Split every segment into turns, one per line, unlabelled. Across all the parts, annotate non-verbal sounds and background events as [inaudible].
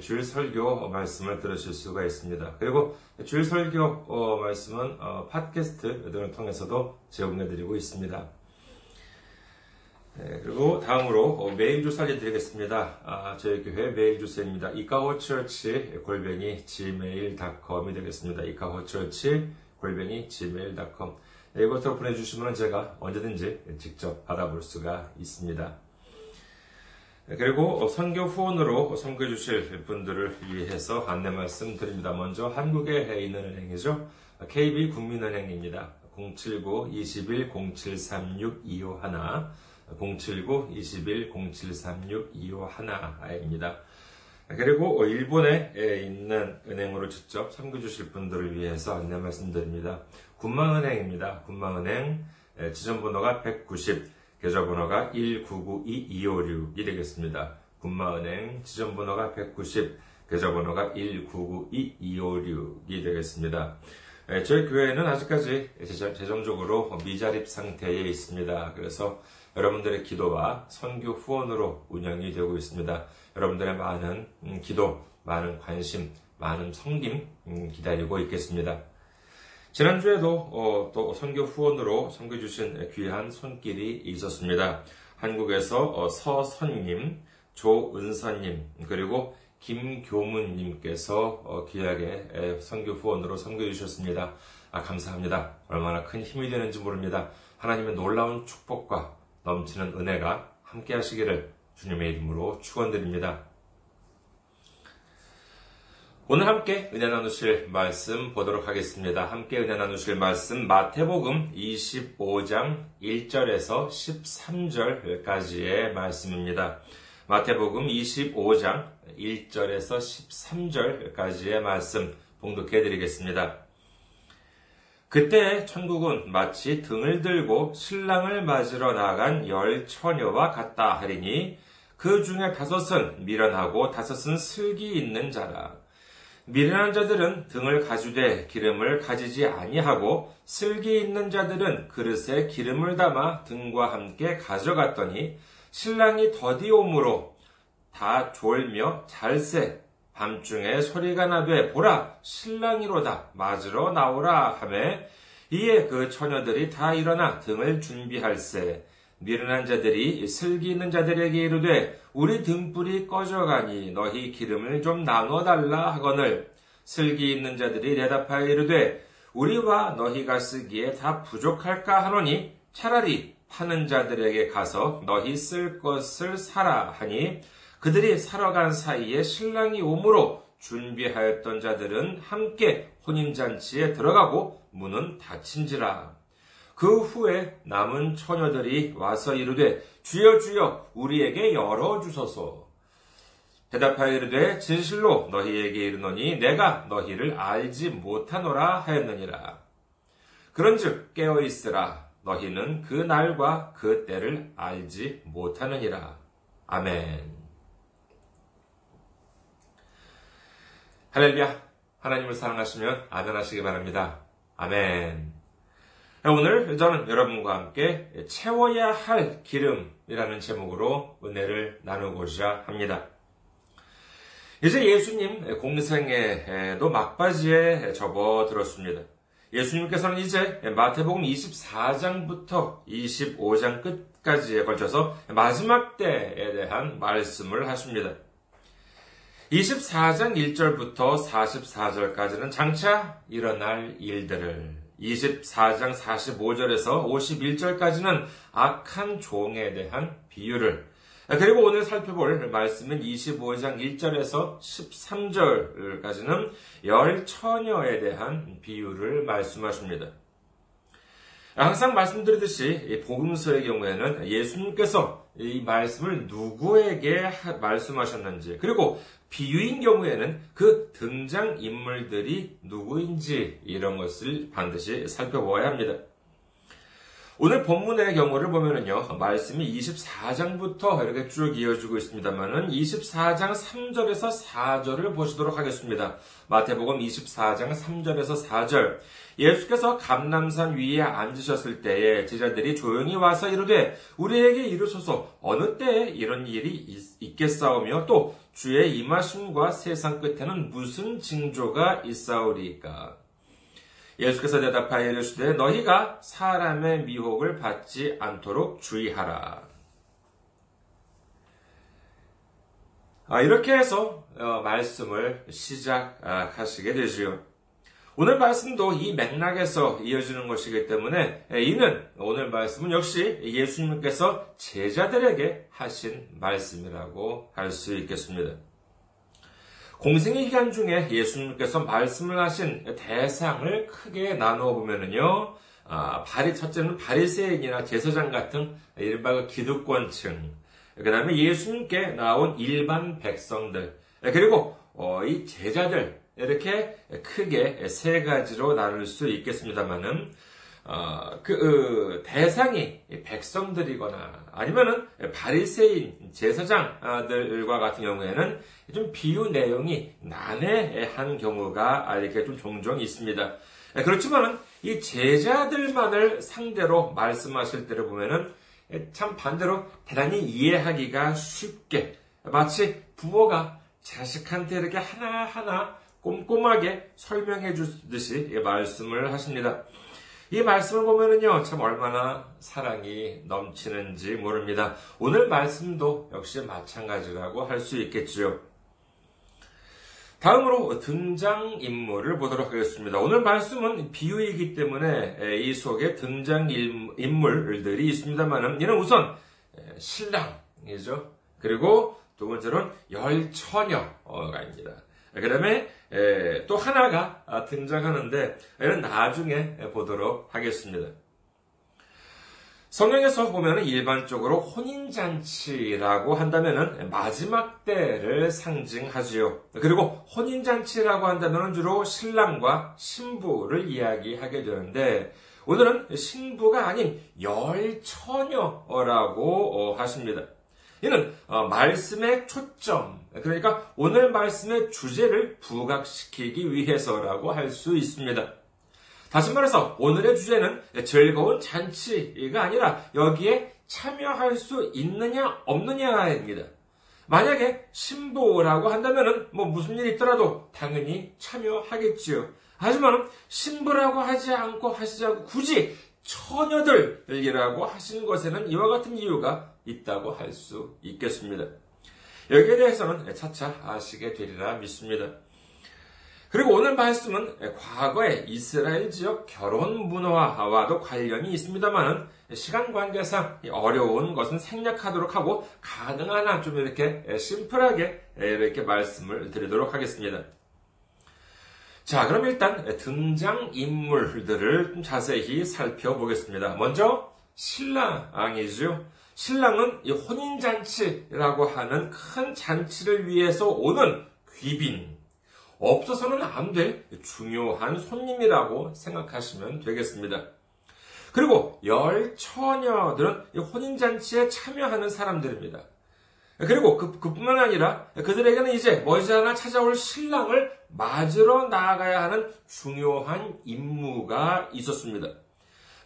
주일 설교 말씀을 들으실 수가 있습니다. 그리고 주일 설교 어, 말씀은 어, 팟캐스트 등을 통해서도 제공해드리고 있습니다. 네, 그리고 다음으로 메일 주소 알려드리겠습니다. 아, 저희 교회 메일 주소입니다. 이카호처치 골뱅이 gmail.com이 되겠습니다. 이카호처치 골뱅이 gmail.com 네, 이곳으로 보내주시면 제가 언제든지 직접 받아볼 수가 있습니다. 네, 그리고 선교 후원으로 선교해 주실 분들을 위해서 안내 말씀 드립니다. 먼저 한국에 있는 은행이죠. KB 국민은행입니다. 079-21-0736-251 079-21-0736-251입니다. 그리고 일본에 있는 은행으로 직접 선교 주실 분들을 위해서 안내 말씀드립니다. 군마은행입니다. 군마은행 지점번호가 190 계좌번호가 1992256이 되겠습니다. 군마은행 지점번호가 190, 계좌번호가 1992256이 되겠습니다. 저희 교회는 아직까지 재정적으로 미자립 상태에 있습니다. 그래서 여러분들의 기도와 선교 후원으로 운영이 되고 있습니다. 여러분들의 많은 기도, 많은 관심, 많은 성김 기다리고 있겠습니다. 지난주에도 어, 또 선교 후원으로 섬겨주신 귀한 손길이 있었습니다. 한국에서 어, 서선님, 조은선님, 그리고 김교문님께서 어, 귀하게 선교 후원으로 섬겨주셨습니다. 아, 감사합니다. 얼마나 큰 힘이 되는지 모릅니다. 하나님의 놀라운 축복과 넘치는 은혜가 함께 하시기를 주님의 이름으로 축원드립니다. 오늘 함께 은혜 나누실 말씀 보도록 하겠습니다. 함께 은혜 나누실 말씀 마태복음 25장 1절에서 13절까지의 말씀입니다. 마태복음 25장 1절에서 13절까지의 말씀 봉독해 드리겠습니다. 그때 천국은 마치 등을 들고 신랑을 맞으러 나간 열 처녀와 같다 하리니 그 중에 다섯은 미련하고 다섯은 슬기 있는 자라. 미련한 자들은 등을 가주되 기름을 가지지 아니하고 슬기 있는 자들은 그릇에 기름을 담아 등과 함께 가져갔더니 신랑이 더디 오므로 다 졸며 잘세. 밤중에 소리가 나되 보라 신랑이로다 맞으러 나오라 하매 이에 그 처녀들이 다 일어나 등을 준비할세. 미련한 자들이 슬기 있는 자들에게 이르되 우리 등불이 꺼져가니 너희 기름을 좀 나눠달라 하거늘 슬기 있는 자들이 대답하여 이르되 우리와 너희가 쓰기에 다 부족할까 하노니 차라리 파는 자들에게 가서 너희 쓸 것을 사라 하니 그들이 사러 간 사이에 신랑이 오므로 준비하였던 자들은 함께 혼인잔치에 들어가고 문은 닫힌지라. 그 후에 남은 처녀들이 와서 이르되 주여 주여 우리에게 열어 주소서. 대답하여 이르되 진실로 너희에게 이르노니 내가 너희를 알지 못하노라 하였느니라. 그런즉 깨어 있으라 너희는 그 날과 그 때를 알지 못하느니라. 아멘. 할렐루야. 하나님을 사랑하시면 아멘하시기 바랍니다. 아멘. 오늘 저는 여러분과 함께 채워야 할 기름이라는 제목으로 은혜를 나누고자 합니다. 이제 예수님 공생애도 막바지에 접어들었습니다. 예수님께서는 이제 마태복음 24장부터 25장 끝까지에 걸쳐서 마지막 때에 대한 말씀을 하십니다. 24장 1절부터 44절까지는 장차 일어날 일들을 24장 45절에서 51절까지는 악한 종에 대한 비유를 그리고 오늘 살펴볼 말씀은 25장 1절에서 13절까지는 열 처녀에 대한 비유를 말씀하십니다. 항상 말씀드리듯이 복음서의 경우에는 예수님께서 이 말씀을 누구에게 말씀하셨는지, 그리고 비유인 경우에는 그 등장 인물들이 누구인지 이런 것을 반드시 살펴보아야 합니다. 오늘 본문의 경우를 보면은요, 말씀이 24장부터 이렇게 쭉 이어지고 있습니다만은 24장 3절에서 4절을 보시도록 하겠습니다. 마태복음 24장 3절에서 4절. 예수께서 감남산 위에 앉으셨을 때에 제자들이 조용히 와서 이르되 우리에게 이르소서 어느 때에 이런 일이 있, 겠사오며 또 주의 임하심과 세상 끝에는 무슨 징조가 있사오리까? 예수께서 대답하여 이르시되 너희가 사람의 미혹을 받지 않도록 주의하라. 아, 이렇게 해서 어, 말씀을 시작하시게 되지요. 오늘 말씀도 이 맥락에서 이어지는 것이기 때문에 예, 이는 오늘 말씀은 역시 예수님께서 제자들에게 하신 말씀이라고 할 수 있겠습니다. 공생의 기간 중에 예수님께서 말씀을 하신 대상을 크게 나누어 보면은요, 아, 바리, 첫째는 바리새인이나 제사장 같은 그 기득권층, 그 다음에 예수님께 나온 일반 백성들, 그리고 어, 이 제자들, 이렇게 크게 세 가지로 나눌 수 있겠습니다만은, 어, 그, 그, 대상이 백성들이거나 아니면은 바리새인 제사장들과 같은 경우에는 좀 비유 내용이 난해한 경우가 이렇게 좀 종종 있습니다. 그렇지만은 이 제자들만을 상대로 말씀하실 때를 보면은 참 반대로 대단히 이해하기가 쉽게 마치 부모가 자식한테 이렇게 하나하나 꼼꼼하게 설명해 주듯이 말씀을 하십니다. 이 말씀을 보면은요, 참 얼마나 사랑이 넘치는지 모릅니다. 오늘 말씀도 역시 마찬가지라고 할 수 있겠지요. 다음으로 등장인물을 보도록 하겠습니다. 오늘 말씀은 비유이기 때문에 이 속에 등장인물들이 있습니다만, 이는 우선 신랑이죠. 그리고 두 번째로는 열처녀가 입니다. 그 다음에 또 하나가 등장하는데 이는 나중에 보도록 하겠습니다. 성경에서 보면 일반적으로 혼인잔치라고 한다면 마지막 때를 상징하지요. 그리고 혼인잔치라고 한다면 주로 신랑과 신부를 이야기하게 되는데 오늘은 신부가 아닌 열처녀라고 하십니다. 이는 어, 말씀의 초점, 그러니까 오늘 말씀의 주제를 부각시키기 위해서라고 할 수 있습니다. 다시 말해서 오늘의 주제는 즐거운 잔치가 아니라 여기에 참여할 수 있느냐 없느냐입니다. 만약에 신부라고 한다면 뭐 무슨 일이 있더라도 당연히 참여하겠지요. 하지만 신부라고 하지 않고 하시지 않고 굳이 처녀들이라고 하신 것에는 이와 같은 이유가 있다고 할 수 있겠습니다. 여기에 대해서는 차차 아시게 되리라 믿습니다. 그리고 오늘 말씀은 과거의 이스라엘 지역 결혼 문화와도 관련이 있습니다만은 시간 관계상 어려운 것은 생략하도록 하고 가능한 한 좀 이렇게 심플하게 이렇게 말씀을 드리도록 하겠습니다. 자, 그럼 일단 등장 인물들을 좀 자세히 살펴보겠습니다. 먼저 신랑이죠. 신랑은 혼인잔치라고 하는 큰 잔치를 위해서 오는 귀빈, 없어서는 안 될 중요한 손님이라고 생각하시면 되겠습니다. 그리고 열 처녀들은 혼인잔치에 참여하는 사람들입니다. 그리고 그, 그뿐만 아니라 그들에게는 이제 머지않아 찾아올 신랑을 맞으러 나아가야 하는 중요한 임무가 있었습니다.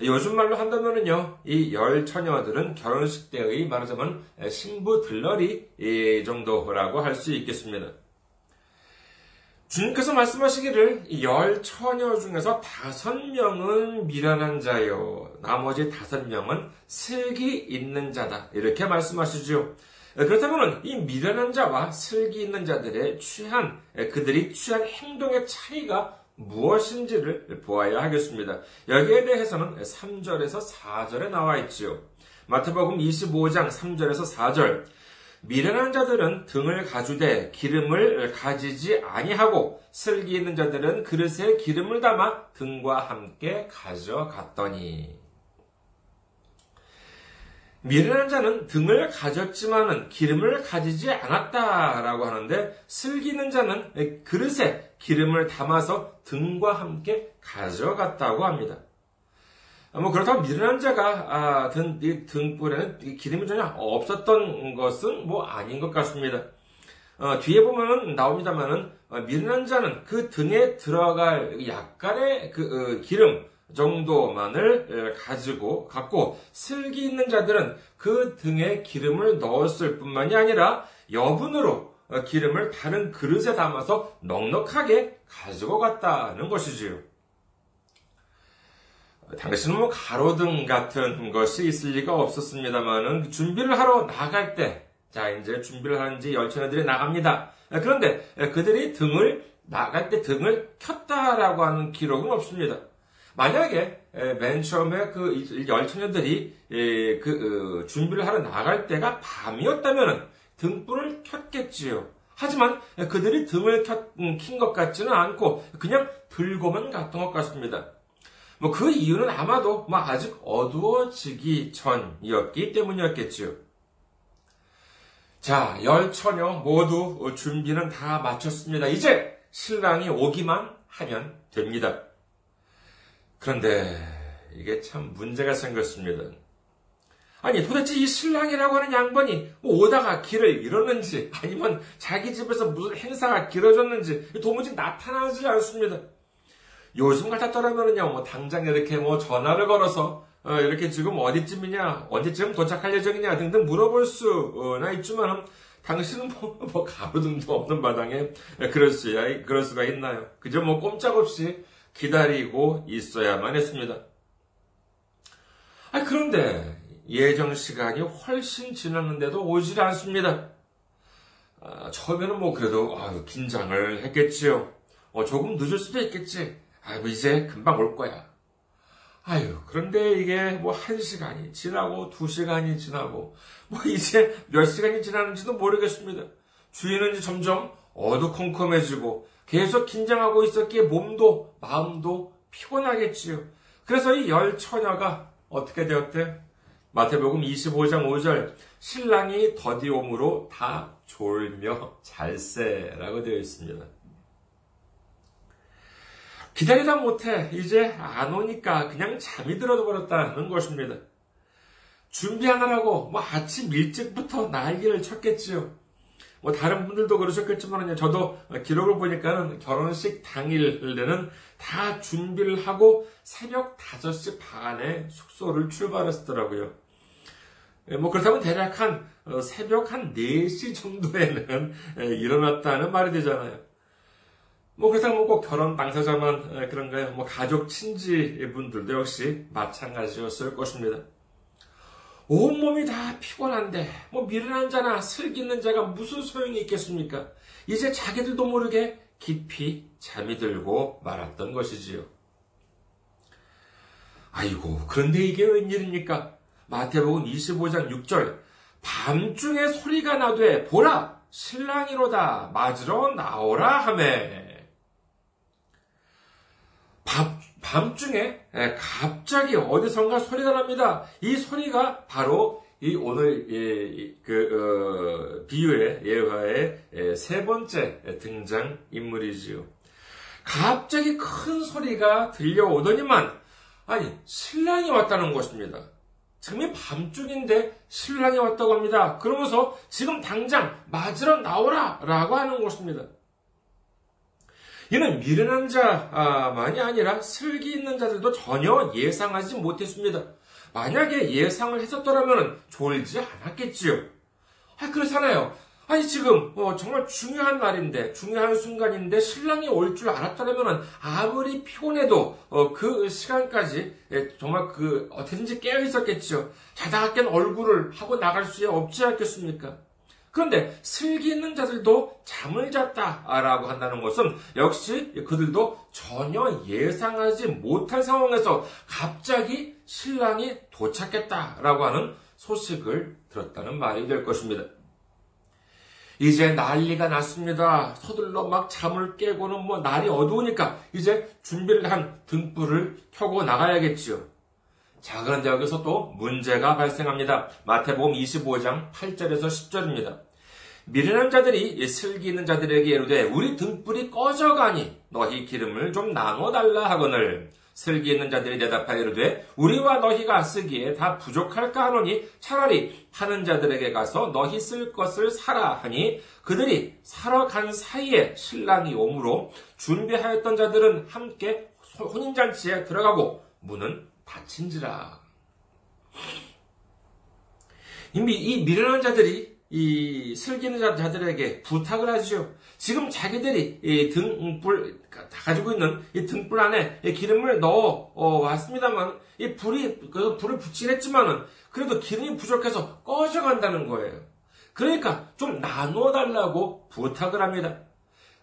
요즘 말로 한다면은요, 이 열 처녀들은 결혼식 때의 말하자면 신부 들러리 정도라고 할 수 있겠습니다. 주님께서 말씀하시기를 열 처녀 중에서 다섯 명은 미련한 자요, 나머지 다섯 명은 슬기 있는 자다. 이렇게 말씀하시죠. 그렇다면 이 미련한 자와 슬기 있는 자들의 취한, 그들이 취한 행동의 차이가 무엇인지를 보아야 하겠습니다. 여기에 대해서는 3절에서 4절에 나와 있지요. 마태복음 25장 3절에서 4절. 미련한 자들은 등을 가주되 기름을 가지지 아니하고 슬기 있는 자들은 그릇에 기름을 담아 등과 함께 가져갔더니 미련한 자는 등을 가졌지만은 기름을 가지지 않았다라고 하는데 슬기는 자는 그릇에 기름을 담아서 등과 함께 가져갔다고 합니다. 뭐 그렇다고 미련한 자가 아, 든, 등불에는 기름이 전혀 없었던 것은 뭐 아닌 것 같습니다. 어, 뒤에 보면은 나옵니다만은 어, 미련한 자는 그 등에 들어갈 약간의 그 어, 기름 정도만을 가지고 갖고 슬기 있는 자들은 그 등에 기름을 넣었을 뿐만이 아니라 여분으로 어, 기름을 다른 그릇에 담아서 넉넉하게 가지고 갔다는 것이지요. 당신은 뭐 가로등 같은 것이 있을 리가 없었습니다만은 준비를 하러 나갈 때, 자, 이제 준비를 하는지 열차들이 나갑니다. 그런데 그들이 등을, 나갈 때 등을 켰다라고 하는 기록은 없습니다. 만약에 맨 처음에 그 열 처녀들이 그 어, 준비를 하러 나갈 때가 밤이었다면 등불을 켰겠지요. 하지만 그들이 등을 음, 킨것 같지는 않고 그냥 들고만 갔던 것 같습니다. 뭐 그 이유는 아마도 뭐 아직 어두워지기 전이었기 때문이었겠지요. 자, 열 처녀 모두 준비는 다 마쳤습니다. 이제 신랑이 오기만 하면 됩니다. 그런데 이게 참 문제가 생겼습니다. 아니 도대체 이 신랑이라고 하는 양반이 뭐 오다가 길을 잃었는지 아니면 자기 집에서 무슨 행사가 길어졌는지 도무지 나타나지 않습니다. 요즘 같았더라면요, 뭐 당장 이렇게 뭐 전화를 걸어서 어, 이렇게 지금 어디쯤이냐, 언제쯤 도착할 예정이냐 등등 물어볼 수나 있지만 당신은 뭐, 뭐 가로등도 없는 마당에 그럴 수 그럴 수가 있나요? 그저 뭐 꼼짝없이 기다리고 있어야만 했습니다. 아, 그런데 예정 시간이 훨씬 지났는데도 오질 않습니다. 아, 처음에는 뭐 그래도 아유, 긴장을 했겠지요. 어, 조금 늦을 수도 있겠지. 아유, 이제 금방 올 거야. 아유, 그런데 이게 뭐 한 시간이 지나고 두 시간이 지나고 뭐 이제 몇 시간이 지나는지도 모르겠습니다. 주인은 점점 어두컴컴해지고 계속 긴장하고 있었기에 몸도 마음도 피곤하겠지요. 그래서 이 열 처녀가 어떻게 되었대? 마태복음 25장 5절 신랑이 더디옴으로 다 졸며 잘세라고 되어 있습니다. 기다리다 못해 이제 안 오니까 그냥 잠이 들어 버렸다는 것입니다. 준비하느라고 뭐 아침 일찍부터 난리를 쳤겠지요. 뭐 다른 분들도 그러셨겠지만 저도 기록을 보니까는 결혼식 당일에는 다 준비를 하고 새벽 5시 반에 숙소를 출발했더라고요. 예, 뭐 그렇다면 대략 한 어, 새벽 한 4시 정도에는 예, 일어났다는 말이 되잖아요. 뭐 그렇다면 꼭 결혼 당사자만 예, 그런가요? 뭐 가족 친지 분들도 역시 마찬가지였을 것입니다. 온몸이 다 피곤한데 뭐 미련한 자나 슬기는 자가 무슨 소용이 있겠습니까? 이제 자기들도 모르게 깊이 잠이 들고 말았던 것이지요. 아이고 그런데 이게 웬일입니까? 마태복음 25장 6절 밤중에 소리가 나되 보라 신랑이로다 맞으러 나오라 하매 밥 밤중에 예, 갑자기 어디선가 소리가 납니다. 이 소리가 바로 이 오늘 그 어, 비유의 예화의 세 번째 등장 인물이지요. 갑자기 큰 소리가 들려오더니만 아니 신랑이 왔다는 것입니다. 지금이 밤중인데 신랑이 왔다고 합니다. 그러면서 지금 당장 맞으러 나오라 라고 하는 것입니다. 이는 미련한 자만이 아니라 슬기 있는 자들도 전혀 예상하지 못했습니다. 만약에 예상을 했었더라면 졸지 않았겠지요. 아, 그렇잖아요. 아니, 지금, 어, 정말 중요한 날인데, 중요한 순간인데, 신랑이 올 줄 알았더라면, 아무리 피곤해도, 어, 그 시간까지, 예, 정말 그, 어떻게든지 깨어 있었겠지요. 자다가 깬 얼굴을 하고 나갈 수 없지 않겠습니까? 그런데 슬기 있는 자들도 잠을 잤다라고 한다는 것은 역시 그들도 전혀 예상하지 못할 상황에서 갑자기 신랑이 도착했다라고 하는 소식을 들었다는 말이 될 것입니다. 이제 난리가 났습니다. 서둘러 막 잠을 깨고는 뭐 날이 어두우니까 이제 준비를 한 등불을 켜고 나가야겠지요. 자, 그런데 여기서 또 문제가 발생합니다. 마태복음 25장 8절에서 10절입니다. 미련한 자들이 슬기 있는 자들에게 이르되 우리 등불이 꺼져가니 너희 기름을 좀 나눠달라 하거늘 슬기 있는 자들이 대답하여 이르되 우리와 너희가 쓰기에 다 부족할까 하노니 차라리 파는 자들에게 가서 너희 쓸 것을 사라 하니 그들이 사러 간 사이에 신랑이 오므로 준비하였던 자들은 함께 혼인잔치에 들어가고 문은 닫힌지라. 이미 이 미련한 자들이 이 슬기는 자들에게 부탁을 하죠. 지금 자기들이 이 등불 다 가지고 있는 이 등불 안에 기름을 넣어 어, 왔습니다만 이 불이 그 불을 붙이긴 했지만은 그래도 기름이 부족해서 꺼져 간다는 거예요. 그러니까 좀 나눠 달라고 부탁을 합니다.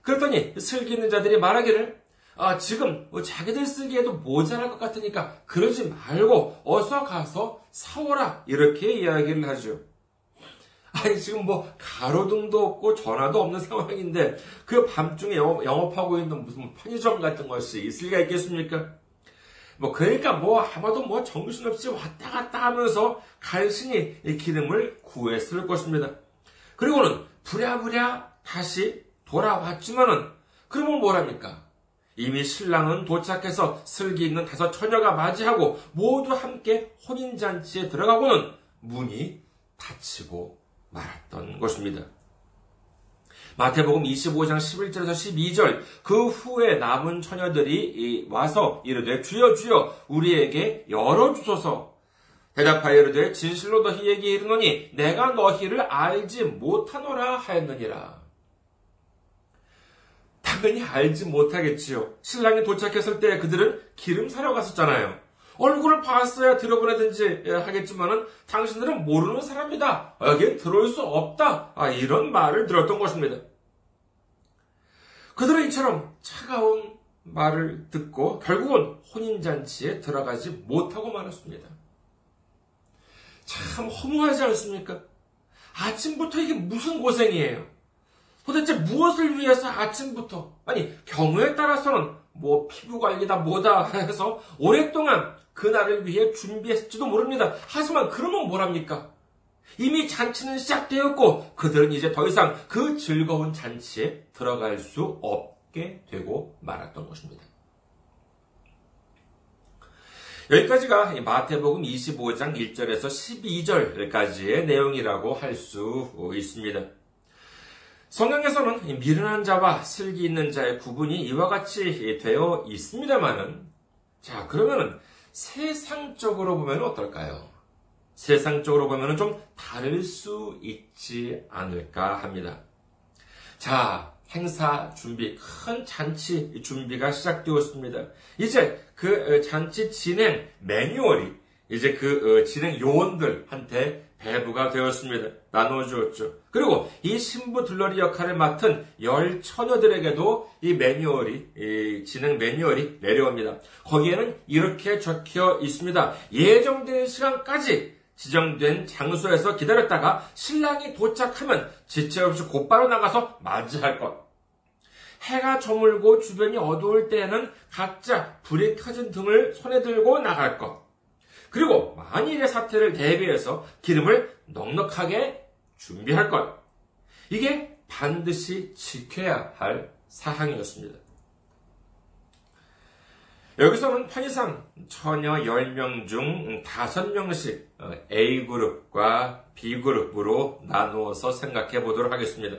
그랬더니 슬기는 자들이 말하기를 아, 지금 뭐 자기들 쓰기에도 모자랄 것 같으니까 그러지 말고 어서 가서 사오라 이렇게 이야기를 하죠. 아니, 지금 뭐, 가로등도 없고 전화도 없는 [laughs] 상황인데, 그 밤중에 영업 하고 있는 무슨 편의점 같은 것이 있을 리가 있겠습니까? 뭐, 그러니까 뭐, 아마도 뭐, 정신없이 왔다 갔다 하면서 간신히 기름을 구했을 것입니다. 그리고는 부랴부랴 다시 돌아왔지만은, 그러면 뭐랍니까? 이미 신랑은 도착해서 슬기 있는 다섯 처녀가 맞이하고 모두 함께 혼인잔치에 들어가고는 문이 닫히고 말았던 것입니다. 마태복음 25장 11절에서 12절 그 후에 남은 처녀들이 와서 이르되 주여 주여 우리에게 열어 주소서 대답하여 이르되 진실로 너희에게 이르노니 내가 너희를 알지 못하노라 하였느니라. 당연히 알지 못하겠지요. 신랑이 도착했을 때 그들은 기름 사러 갔었잖아요. 얼굴을 봤어야 들어보내든지 하겠지만은 당신들은 모르는 사람이다. 여기에 들어올 수 없다. 아, 이런 말을 들었던 것입니다. 그들은 이처럼 차가운 말을 듣고 결국은 혼인잔치에 들어가지 못하고 말았습니다. 참 허무하지 않습니까? 아침부터 이게 무슨 고생이에요? 도대체 무엇을 위해서 아침부터, 아니, 경우에 따라서는 뭐 피부 관리다 뭐다 해서 오랫동안 그날을 위해 준비했을지도 모릅니다. 하지만 그러면 뭐랍니까? 이미 잔치는 시작되었고 그들은 이제 더 이상 그 즐거운 잔치에 들어갈 수 없게 되고 말았던 것입니다. 여기까지가 마태복음 25장 1절에서 12절까지의 내용이라고 할 수 있습니다. 성경에서는 미련한 자와 슬기 있는 자의 구분이 이와 같이 되어 있습니다만은, 자, 그러면은 세상적으로 보면 어떨까요? 세상적으로 보면 좀 다를 수 있지 않을까 합니다. 자, 행사 준비, 큰 잔치 준비가 시작되었습니다. 이제 그 잔치 진행 매뉴얼이 이제 그 진행 요원들한테 배부가 되었습니다. 나눠주었죠. 그리고 이 신부 들러리 역할을 맡은 열 처녀들에게도 이 매뉴얼이, 이 진행 매뉴얼이 내려옵니다. 거기에는 이렇게 적혀 있습니다. 예정된 시간까지 지정된 장소에서 기다렸다가 신랑이 도착하면 지체 없이 곧바로 나가서 맞이할 것. 해가 저물고 주변이 어두울 때에는 각자 불이 켜진 등을 손에 들고 나갈 것. 그리고 만일의 사태를 대비해서 기름을 넉넉하게 준비할 것. 이게 반드시 지켜야 할 사항이었습니다. 여기서는 편의상 처녀 10명 중 5명씩 어, A그룹과 B그룹으로 나누어서 생각해 보도록 하겠습니다.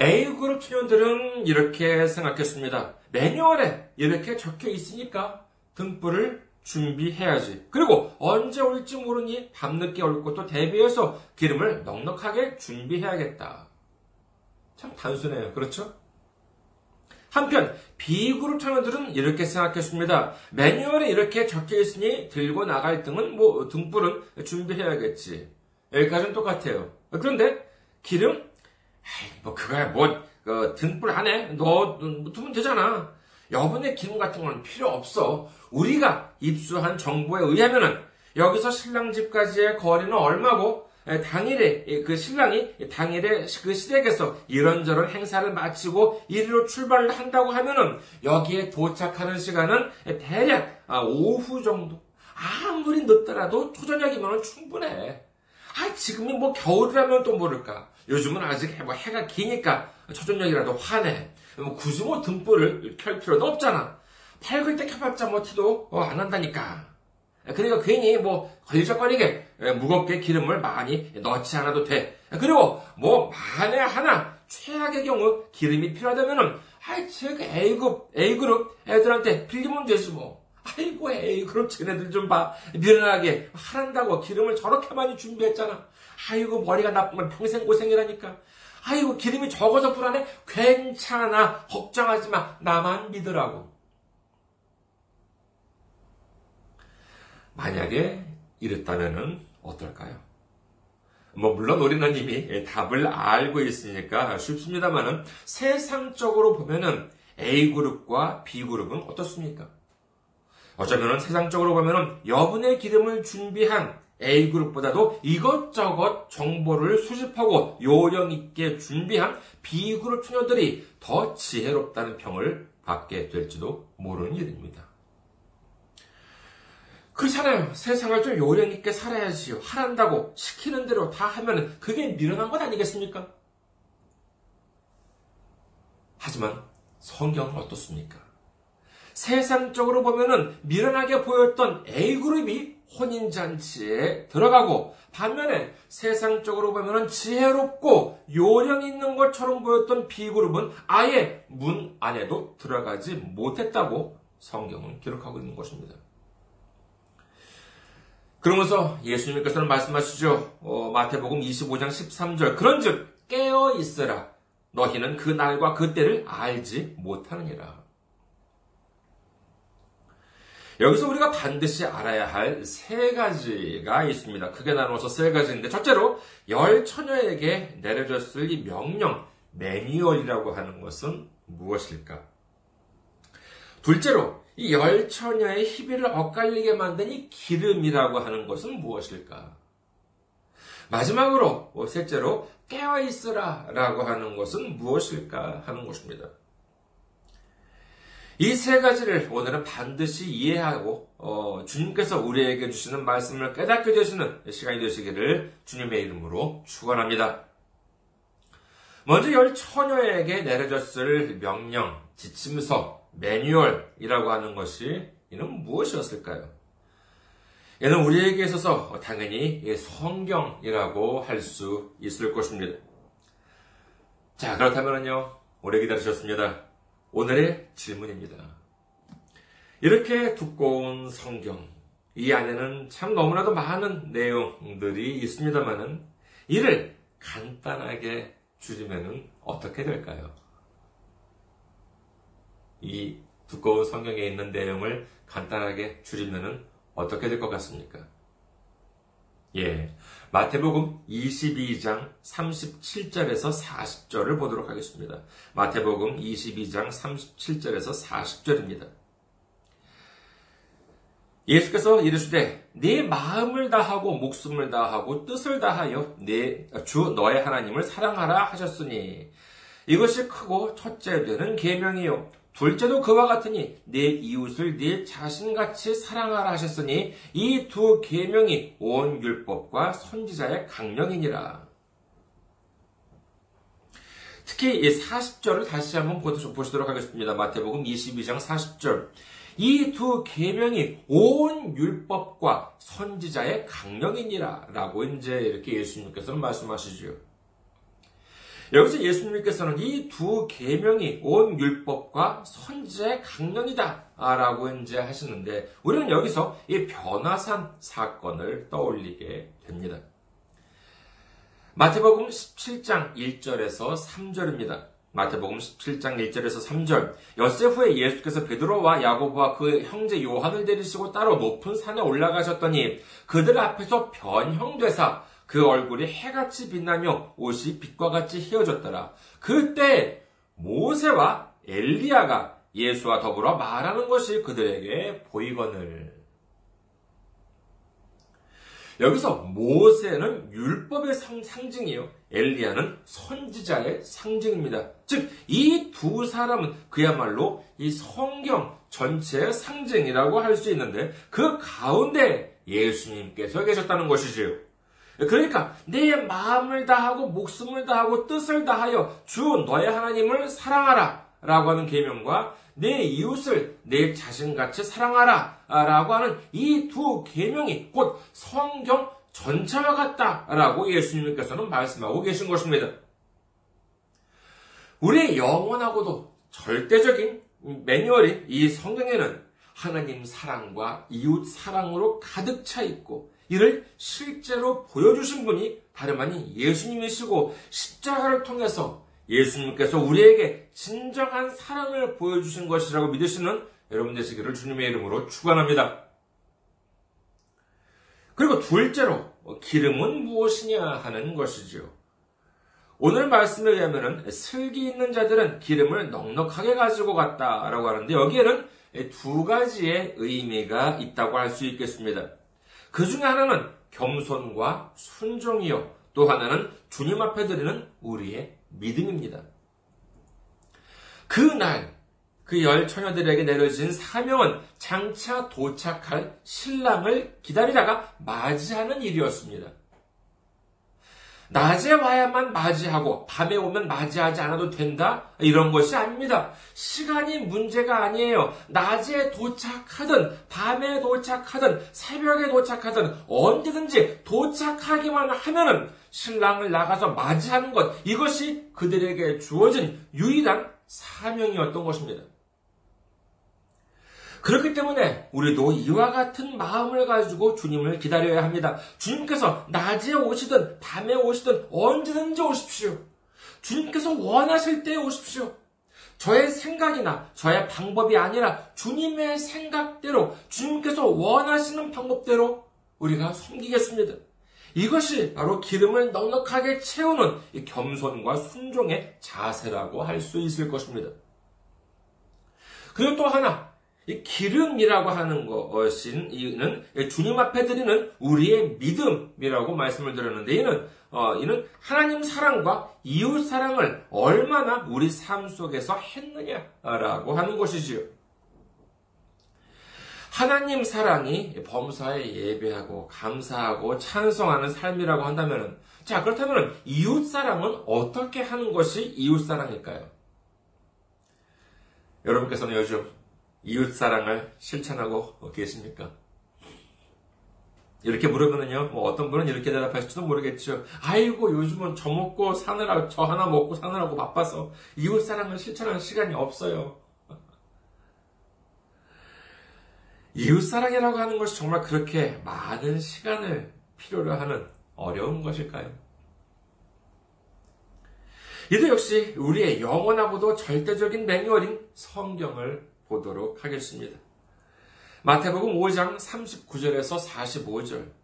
A그룹 처녀들은 이렇게 생각했습니다. 매뉴얼에 이렇게 적혀 있으니까 등불을 준비해야지. 그리고 언제 올지 모르니 밤늦게 올 것도 대비해서 기름을 넉넉하게 준비해야겠다. 참 단순해요. 그렇죠? 한편 비그룹 청년들은 이렇게 생각했습니다. 매뉴얼에 이렇게 적혀 있으니 들고 나갈 등은 뭐 등불은 준비해야겠지. 여기까지는 똑같아요. 그런데 기름? 에이, 뭐 그거야 뭐 어, 등불 안에 넣어 두면 되잖아. 여분의 기름 같은 건 필요 없어. 우리가 입수한 정보에 의하면은 여기서 신랑 집까지의 거리는 얼마고 당일에 그 신랑이 당일에 그 시댁에서 이런저런 행사를 마치고 이리로 출발을 한다고 하면은 여기에 도착하는 시간은 대략 아, 오후 정도 아무리 늦더라도 초저녁이면 충분해. 아, 지금이 뭐 겨울이라면 또 모를까. 요즘은 아직 뭐 해가 기니까 초저녁이라도 화내. 뭐 굳이 뭐 등불을 켤 필요도 없잖아. 밝을 때 켜봤자 뭐 티도 어, 안 난다니까. 그러니까 괜히 뭐 걸리적거리게 무겁게 기름을 많이 넣지 않아도 돼. 그리고 뭐 만에 하나 최악의 경우 기름이 필요하다면은 아이 즉 A그룹 A그룹 애들한테 빌리면 되지 뭐. 아이고 A그룹 쟤네들 좀 봐. 미련하게 하란다고 기름을 저렇게 많이 준비했잖아. 아이고 머리가 나쁘면 평생 고생이라니까. 아이고 기름이 적어서 불안해. 괜찮아. 걱정하지 마. 나만 믿으라고. 만약에 이랬다면 어떨까요? 뭐 물론 우리는 이미 답을 알고 있으니까 쉽습니다만은 세상적으로 보면은 A 그룹과 B 그룹은 어떻습니까? 어쩌면은 세상적으로 보면은 여분의 기름을 준비한 A 그룹보다도 이것저것 정보를 수집하고 요령 있게 준비한 B 그룹 처녀들이 더 지혜롭다는 평을 받게 될지도 모르는 일입니다. 그렇잖아요. 세상을 좀 요령 있게 살아야지요. 하란다고 시키는 대로 다 하면 그게 미련한 것 아니겠습니까? 하지만 성경은 어떻습니까? 세상적으로 보면은 미련하게 보였던 A그룹이 혼인잔치에 들어가고 반면에 세상적으로 보면은 지혜롭고 요령 있는 것처럼 보였던 B그룹은 아예 문 안에도 들어가지 못했다고 성경은 기록하고 있는 것입니다. 그러면서 예수님께서는 말씀하시죠. 어, 마태복음 25장 13절. 그런즉 깨어 있으라. 너희는 그 날과 그 때를 알지 못하느니라. 여기서 우리가 반드시 알아야 할 세 가지가 있습니다. 크게 나누어서 세 가지인데, 첫째로, 열 처녀에게 내려졌을 이 명령, 매뉴얼이라고 하는 것은 무엇일까? 둘째로, 이 열 처녀의 희비를 엇갈리게 만든 이 기름이라고 하는 것은 무엇일까? 마지막으로, 셋째로, 깨어있으라 라고 하는 것은 무엇일까 하는 것입니다. 이 세 가지를 오늘은 반드시 이해하고 어, 주님께서 우리에게 주시는 말씀을 깨닫게 되시는 시간이 되시기를 주님의 이름으로 축원합니다. 먼저 열 처녀에게 내려졌을 명령, 지침서, 매뉴얼이라고 하는 것이 이는 무엇이었을까요? 얘는 우리에게 있어서 당연히 성경이라고 할 수 있을 것입니다. 자, 그렇다면요, 오래 기다리셨습니다. 오늘의 질문입니다. 이렇게 두꺼운 성경, 이 안에는 참 너무나도 많은 내용들이 있습니다만은 이를 간단하게 줄이면 어떻게 될까요? 이 두꺼운 성경에 있는 내용을 간단하게 줄이면 어떻게 될 것 같습니까? 예. 마태복음 22장 37절에서 40절을 보도록 하겠습니다. 마태복음 22장 37절에서 40절입니다. 예수께서 이르시되 네 마음을 다하고 목숨을 다하고 뜻을 다하여 네 주 너의 하나님을 사랑하라 하셨으니 이것이 크고 첫째 되는 계명이요 둘째도 그와 같으니 내 이웃을 네 자신같이 사랑하라 하셨으니 이 두 계명이 온 율법과 선지자의 강령이니라. 특히 이 40절을 다시 한번 보시도록 하겠습니다. 마태복음 22장 40절. 이 두 계명이 온 율법과 선지자의 강령이니라 라고 이제 이렇게 예수님께서는 말씀하시죠. 여기서 예수님께서는 이 두 계명이 온 율법과 선지자의 강령이다라고 이제 하시는데 우리는 여기서 이 변화산 사건을 떠올리게 됩니다. 마태복음 17장 1절에서 3절입니다. 마태복음 17장 1절에서 3절. 엿새 후에 예수께서 베드로와 야고보와 그 형제 요한을 데리시고 따로 높은 산에 올라가셨더니 그들 앞에서 변형되사 그 얼굴이 해같이 빛나며 옷이 빛과 같이 휘어졌더라. 그때 모세와 엘리야가 예수와 더불어 말하는 것이 그들에게 보이거늘. 여기서 모세는 율법의 상징이요. 엘리야는 선지자의 상징입니다. 즉, 이 두 사람은 그야말로 이 성경 전체의 상징이라고 할 수 있는데 그 가운데 예수님께서 계셨다는 것이지요. 그러니까 내 마음을 다하고 목숨을 다하고 뜻을 다하여 주 너의 하나님을 사랑하라 라고 하는 계명과 내 이웃을 내 자신같이 사랑하라 라고 하는 이 두 계명이 곧 성경 전체와 같다라고 예수님께서는 말씀하고 계신 것입니다. 우리의 영원하고도 절대적인 매뉴얼인 이 성경에는 하나님 사랑과 이웃 사랑으로 가득 차 있고 이를 실제로 보여주신 분이 다름 아닌 예수님이시고 십자가를 통해서 예수님께서 우리에게 진정한 사랑을 보여주신 것이라고 믿으시는 여러분 되시기를 주님의 이름으로 축원합니다. 그리고 둘째로 기름은 무엇이냐 하는 것이죠. 오늘 말씀에 의하면 슬기 있는 자들은 기름을 넉넉하게 가지고 갔다라고 하는데 여기에는 두 가지의 의미가 있다고 할 수 있겠습니다. 그 중에 하나는 겸손과 순종이요. 또 하나는 주님 앞에 드리는 우리의 믿음입니다. 그날 그 열 처녀들에게 내려진 사명은 장차 도착할 신랑을 기다리다가 맞이하는 일이었습니다. 낮에 와야만 맞이하고 밤에 오면 맞이하지 않아도 된다? 이런 것이 아닙니다. 시간이 문제가 아니에요. 낮에 도착하든 밤에 도착하든 새벽에 도착하든 언제든지 도착하기만 하면은 신랑을 나가서 맞이하는 것 이것이 그들에게 주어진 유일한 사명이었던 것입니다. 그렇기 때문에 우리도 이와 같은 마음을 가지고 주님을 기다려야 합니다. 주님께서 낮에 오시든 밤에 오시든 언제든지 오십시오. 주님께서 원하실 때 오십시오. 저의 생각이나 저의 방법이 아니라 주님의 생각대로 주님께서 원하시는 방법대로 우리가 섬기겠습니다. 이것이 바로 기름을 넉넉하게 채우는 겸손과 순종의 자세라고 할 수 있을 것입니다. 그리고 또 하나, 이 기름이라고 하는 것은 이는 주님 앞에 드리는 우리의 믿음이라고 말씀을 드렸는데 이는 어, 이는 하나님 사랑과 이웃 사랑을 얼마나 우리 삶 속에서 했느냐라고 하는 것이지요. 하나님 사랑이 범사에 예배하고 감사하고 찬송하는 삶이라고 한다면 자 그렇다면 이웃 사랑은 어떻게 하는 것이 이웃 사랑일까요? 여러분께서는 요즘 이웃 사랑을 실천하고 계십니까? 이렇게 물으면은요, 뭐 어떤 분은 이렇게 대답하실지도 모르겠죠. 아이고, 요즘은 저 먹고 사느라, 저 하나 먹고 사느라고 바빠서 이웃 사랑을 실천하는 시간이 없어요. [laughs] 이웃 사랑이라고 하는 것이 정말 그렇게 많은 시간을 필요로 하는 어려운 것일까요? 이도 역시 우리의 영원하고도 절대적인 매뉴얼인 성경을 보도록 하겠습니다. 마태복음 5장 39절에서 45절.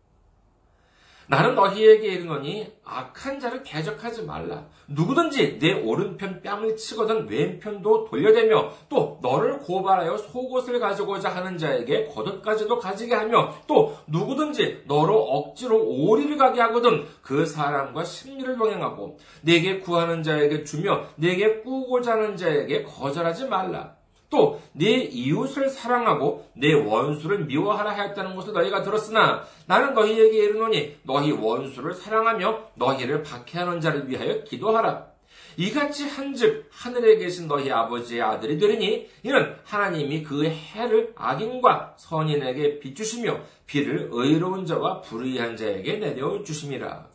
나는 너희에게 이르노니 악한 자를 대적하지 말라. 누구든지 내 오른편 뺨을 치거든 왼편도 돌려대며 또 너를 고발하여 속옷을 가지고자 하는 자에게 겉옷까지도 가지게 하며 또 누구든지 너로 억지로 오리를 가게 하거든 그 사람과 심리를 동행하고 내게 구하는 자에게 주며 내게 꾸고자 하는 자에게 거절하지 말라. 또네 이웃을 사랑하고 내 원수를 미워하라 하였다는 것을 너희가 들었으나 나는 너희에게 이르노니 너희 원수를 사랑하며 너희를 박해하는 자를 위하여 기도하라. 이같이 한즉 하늘에 계신 너희 아버지의 아들이 되리니 이는 하나님이 그 해를 악인과 선인에게 비추시며 비를 의로운 자와 불의한 자에게 내려 주심이라.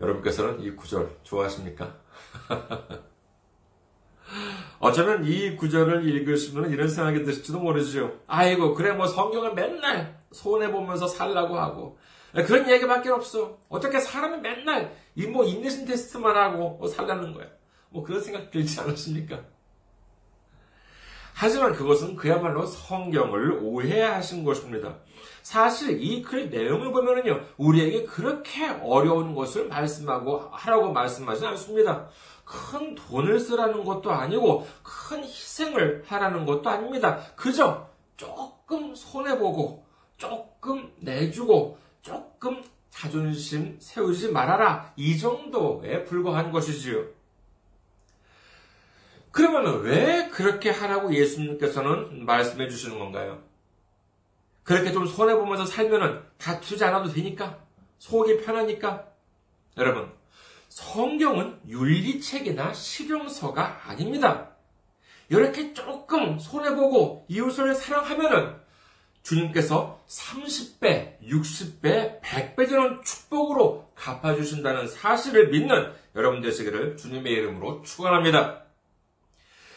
여러분께서는 이 구절 좋아하십니까? [laughs] 어쩌면 이 구절을 읽으시면 이런 생각이 드실지도 모르죠. 아이고, 그래, 뭐 성경을 맨날 손해보면서 살라고 하고. 그런 얘기밖에 없어. 어떻게 사람이 맨날 이 뭐 인내심 테스트만 하고 뭐 살라는 거야. 뭐 그런 생각 들지 않으십니까? 하지만 그것은 그야말로 성경을 오해하신 것입니다. 사실 이 글 내용을 보면은요, 우리에게 그렇게 어려운 것을 말씀하고 하라고 말씀하지 않습니다. 큰 돈을 쓰라는 것도 아니고 큰 희생을 하라는 것도 아닙니다. 그저 조금 손해보고 조금 내주고 조금 자존심 세우지 말아라. 이 정도에 불과한 것이지요. 그러면 왜 그렇게 하라고 예수님께서는 말씀해 주시는 건가요? 그렇게 좀 손해보면서 살면은 다투지 않아도 되니까? 속이 편하니까? 여러분, 성경은 윤리책이나 실용서가 아닙니다. 이렇게 조금 손해보고 이웃을 사랑하면은 주님께서 30배, 60배, 100배 되는 축복으로 갚아주신다는 사실을 믿는 여러분 되시기를 주님의 이름으로 축원합니다.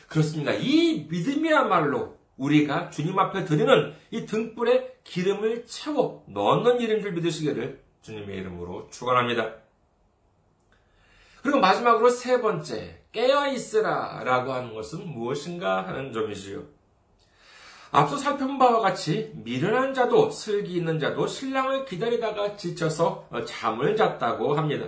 그렇습니다. 이 믿음이야말로 우리가 주님 앞에 드리는 이 등불에 기름을 채워 넣는 일인 줄 믿으시기를 주님의 이름으로 축원합니다. 그리고 마지막으로 세 번째, 깨어 있으라 라고 하는 것은 무엇인가 하는 점이지요. 앞서 살펴본 바와 같이 미련한 자도 슬기 있는 자도 신랑을 기다리다가 지쳐서 잠을 잤다고 합니다.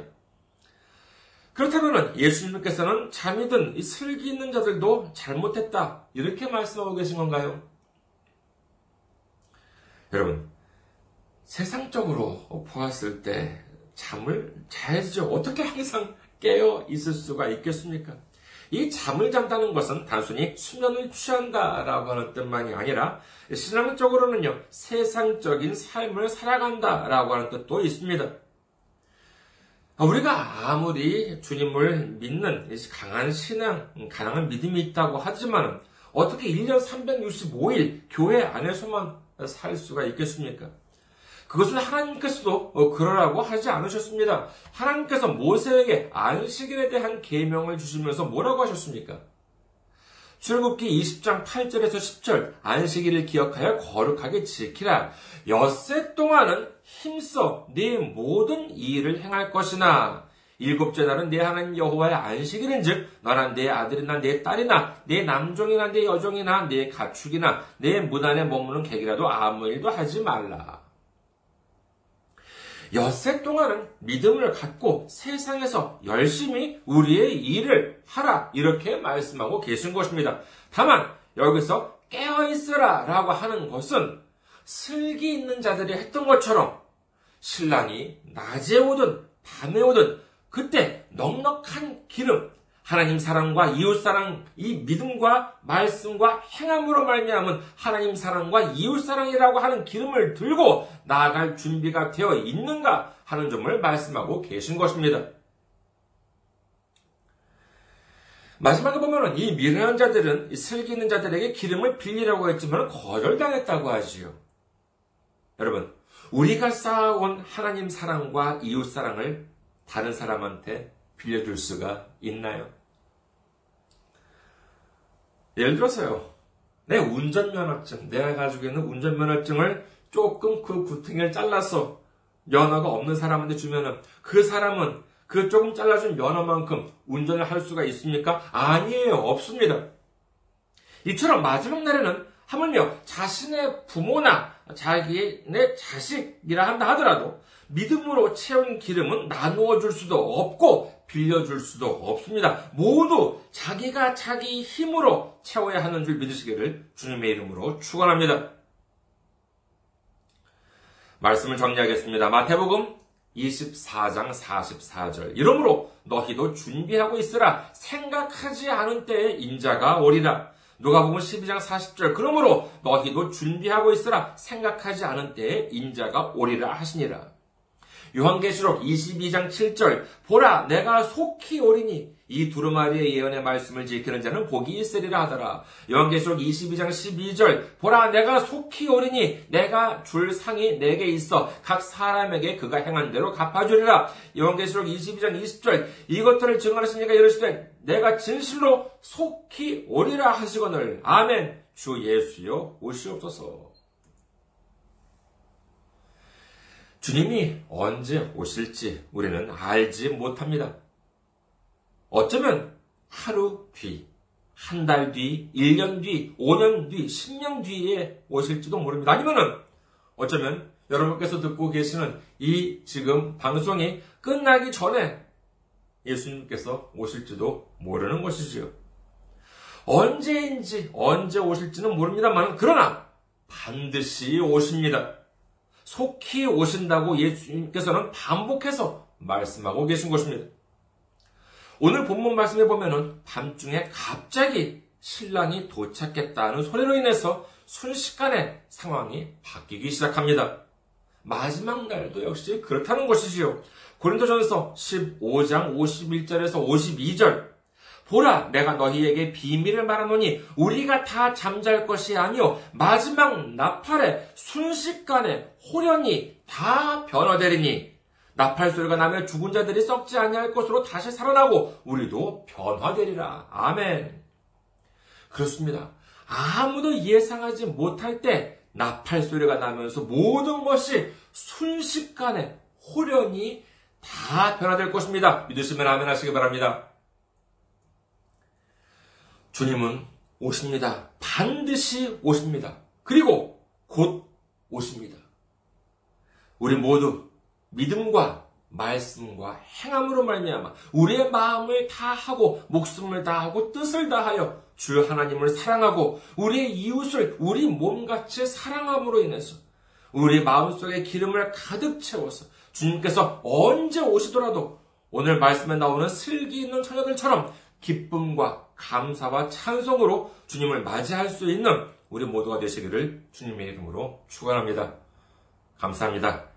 그렇다면 예수님께서는 잠이 든 이 슬기 있는 자들도 잘못했다. 이렇게 말씀하고 계신 건가요? 여러분, 세상적으로 보았을 때 잠을 자야죠. 어떻게 항상 깨어 있을 수가 있겠습니까? 이 잠을 잔다는 것은 단순히 수면을 취한다라고 하는 뜻만이 아니라 신앙적으로는요, 세상적인 삶을 살아간다라고 하는 뜻도 있습니다. 아, 우리가 아무리 주님을 믿는 강한 신앙, 강한 믿음이 있다고 하지만 어떻게 1년 365일 교회 안에서만 살 수가 있겠습니까? 그것은 하나님께서도 어, 그러라고 하지 않으셨습니다. 하나님께서 모세에게 안식일에 대한 계명을 주시면서 뭐라고 하셨습니까? 출국기 20장 8절에서 10절 안식일을 기억하여 거룩하게 지키라. 엿새 동안은 힘써 네 모든 일을 행할 것이나 일곱째 날은 내 하나님 여호와의 안식일인즉 너나 내 아들이나 내 딸이나 내 남종이나 내 여종이나 내 가축이나 내 문안에 머무는 객이라도 아무 일도 하지 말라. 엿새 동안은 믿음을 갖고 세상에서 열심히 우리의 일을 하라. 이렇게 말씀하고 계신 것입니다. 다만, 여기서 깨어있으라 라고 하는 것은 슬기 있는 자들이 했던 것처럼 신랑이 낮에 오든 밤에 오든 그때 넉넉한 기름, 하나님 사랑과 이웃 사랑, 이 믿음과 말씀과 행함으로 말미암은 하나님 사랑과 이웃 사랑이라고 하는 기름을 들고 나아갈 준비가 되어 있는가 하는 점을 말씀하고 계신 것입니다. 마지막에 보면은 이 미련한 자들은 슬기 있는 자들에게 기름을 빌리라고 했지만 거절당했다고 하지요. 여러분, 우리가 쌓아온 하나님 사랑과 이웃 사랑을 다른 사람한테 빌려줄 수가 있나요? 예를 들어서요. 내 운전면허증, 내가 가지고 있는 운전면허증을 조금 그 구퉁이를 잘라서 면허가 없는 사람한테 주면은 그 사람은 그 조금 잘라준 면허만큼 운전을 할 수가 있습니까? 아니에요. 없습니다. 이처럼 마지막 날에는 하물며 자신의 부모나 자기의 내 자식이라 한다 하더라도 믿음으로 채운 기름은 나누어 줄 수도 없고 빌려줄 수도 없습니다. 모두 자기가 자기 힘으로 채워야 하는 줄 믿으시기를 주님의 이름으로 축원합니다. 말씀을 정리하겠습니다. 마태복음 24장 44절. 이러므로 너희도 준비하고 있으라 생각하지 않은 때에 인자가 오리라. 누가복음 12장 40절. 그러므로 너희도 준비하고 있으라 생각하지 않은 때에 인자가 오리라 하시니라. 요한계시록 22장 7절 보라 내가 속히 오리니 이 두루마리의 예언의 말씀을 지키는 자는 복이 있으리라 하더라. 요한계시록 22장 12절 보라 내가 속히 오리니 내가 줄 상이 내게 있어 각 사람에게 그가 행한 대로 갚아주리라. 요한계시록 22장 20절 이것들을 증언하시니까 이르시되 내가 진실로 속히 오리라 하시거늘 아멘 주 예수여 오시옵소서. 주님이 언제 오실지 우리는 알지 못합니다. 어쩌면 하루 뒤, 한 달 뒤, 1년 뒤, 5년 뒤, 10년 뒤에 오실지도 모릅니다. 아니면은 어쩌면 여러분께서 듣고 계시는 이 지금 방송이 끝나기 전에 예수님께서 오실지도 모르는 것이지요. 언제인지 언제 오실지는 모릅니다만 그러나 반드시 오십니다. 속히 오신다고 예수님께서는 반복해서 말씀하고 계신 것입니다. 오늘 본문 말씀에 보면은 밤중에 갑자기 신랑이 도착했다는 소리로 인해서 순식간에 상황이 바뀌기 시작합니다. 마지막 날도 역시 그렇다는 것이지요. 고린도전서 15장 51절에서 52절 보라 내가 너희에게 비밀을 말하노니 우리가 다 잠잘 것이 아니요 마지막 나팔에 순식간에 호련히 다 변화되리니 나팔 소리가 나며 죽은 자들이 썩지 아니할 것으로 다시 살아나고 우리도 변화되리라. 아멘. 그렇습니다. 아무도 예상하지 못할 때 나팔 소리가 나면서 모든 것이 순식간에 호련히 다 변화될 것입니다. 믿으시면 아멘 하시기 바랍니다. 주님은 오십니다. 반드시 오십니다. 그리고 곧 오십니다. 우리 모두 믿음과 말씀과 행함으로 말미암아 우리의 마음을 다하고 목숨을 다하고 뜻을 다하여 주 하나님을 사랑하고 우리의 이웃을 우리 몸같이 사랑함으로 인해서 우리 마음속에 기름을 가득 채워서 주님께서 언제 오시더라도 오늘 말씀에 나오는 슬기 있는 처녀들처럼 기쁨과 감사와 찬송으로 주님을 맞이할 수 있는 우리 모두가 되시기를 주님의 이름으로 축원합니다. 감사합니다.